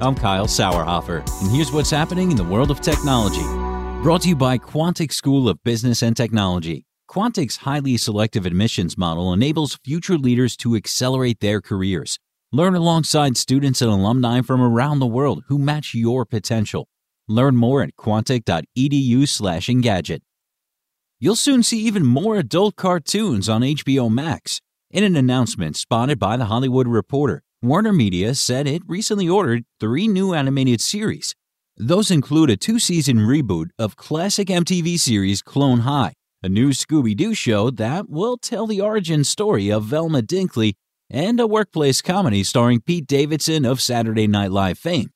I'm Kyle Sauerhofer, and here's what's happening in the world of technology. Brought to you by Quantic School of Business and Technology. Quantic's highly selective admissions model enables future leaders to accelerate their careers. Learn alongside students and alumni from around the world who match your potential. Learn more at quantic.edu/engadget. You'll soon see even more adult cartoons on HBO Max. In an announcement spotted by The Hollywood Reporter, Warner Media said it recently ordered three new animated series. Those include a two season reboot of classic MTV series Clone High, a new Scooby Doo show that will tell the origin story of Velma Dinkley, and a workplace comedy starring Pete Davidson of Saturday Night Live fame.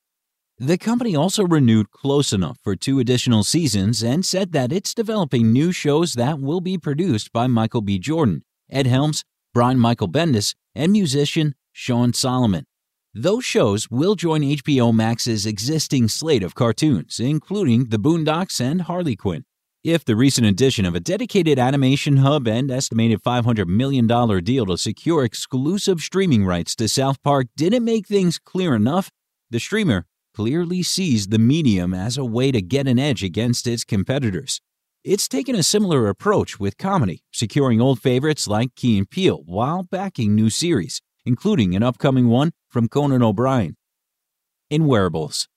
The company also renewed Close Enough for two additional seasons and said that it's developing new shows that will be produced by Michael B. Jordan, Ed Helms, Brian Michael Bendis, and musician Sean Solomon. Those shows will join HBO Max's existing slate of cartoons, including The Boondocks and Harley Quinn. If the recent addition of a dedicated animation hub and estimated $500 million deal to secure exclusive streaming rights to South Park didn't make things clear enough, the streamer clearly sees the medium as a way to get an edge against its competitors. It's taken a similar approach with comedy, securing old favorites like Key and Peele while backing new series, including an upcoming one from Conan O'Brien. In wearables,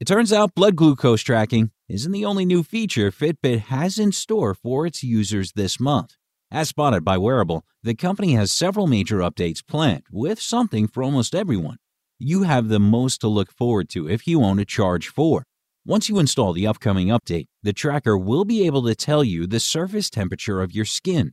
it turns out blood glucose tracking isn't the only new feature Fitbit has in store for its users this month. As spotted by Wareable, the company has several major updates planned, with something for almost everyone. You have the most to look forward to if you own a Charge 4. Once you install the upcoming update, the tracker will be able to tell you the surface temperature of your skin.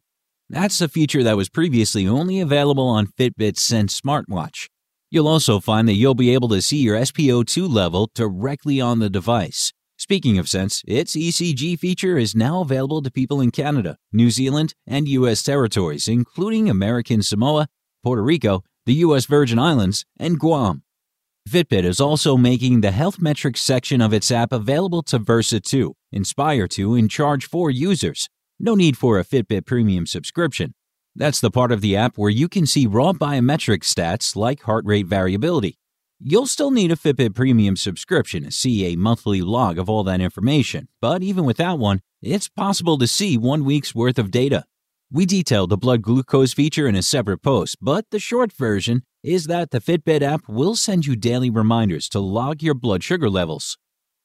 That's a feature that was previously only available on Fitbit's Sense smartwatch. You'll also find that you'll be able to see your SpO2 level directly on the device. Speaking of Sense, its ECG feature is now available to people in Canada, New Zealand, and U.S. territories, including American Samoa, Puerto Rico, the U.S. Virgin Islands, and Guam. Fitbit is also making the health metrics section of its app available to Versa 2, Inspire 2, and Charge 4 users. No need for a Fitbit Premium subscription. That's the part of the app where you can see raw biometric stats like heart rate variability. You'll still need a Fitbit Premium subscription to see a monthly log of all that information, but even without one, it's possible to see one week's worth of data. We detailed the blood glucose feature in a separate post, but the short version is that the Fitbit app will send you daily reminders to log your blood sugar levels.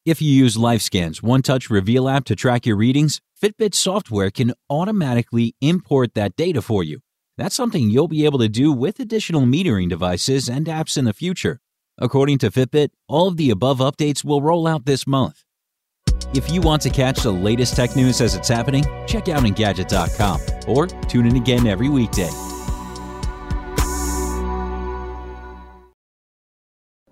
If you use LifeScan's One Touch Reveal app to track your readings, Fitbit software can automatically import that data for you. That's something you'll be able to do with additional metering devices and apps in the future. According to Fitbit, all of the above updates will roll out this month. If you want to catch the latest tech news as it's happening, check out Engadget.com or tune in again every weekday.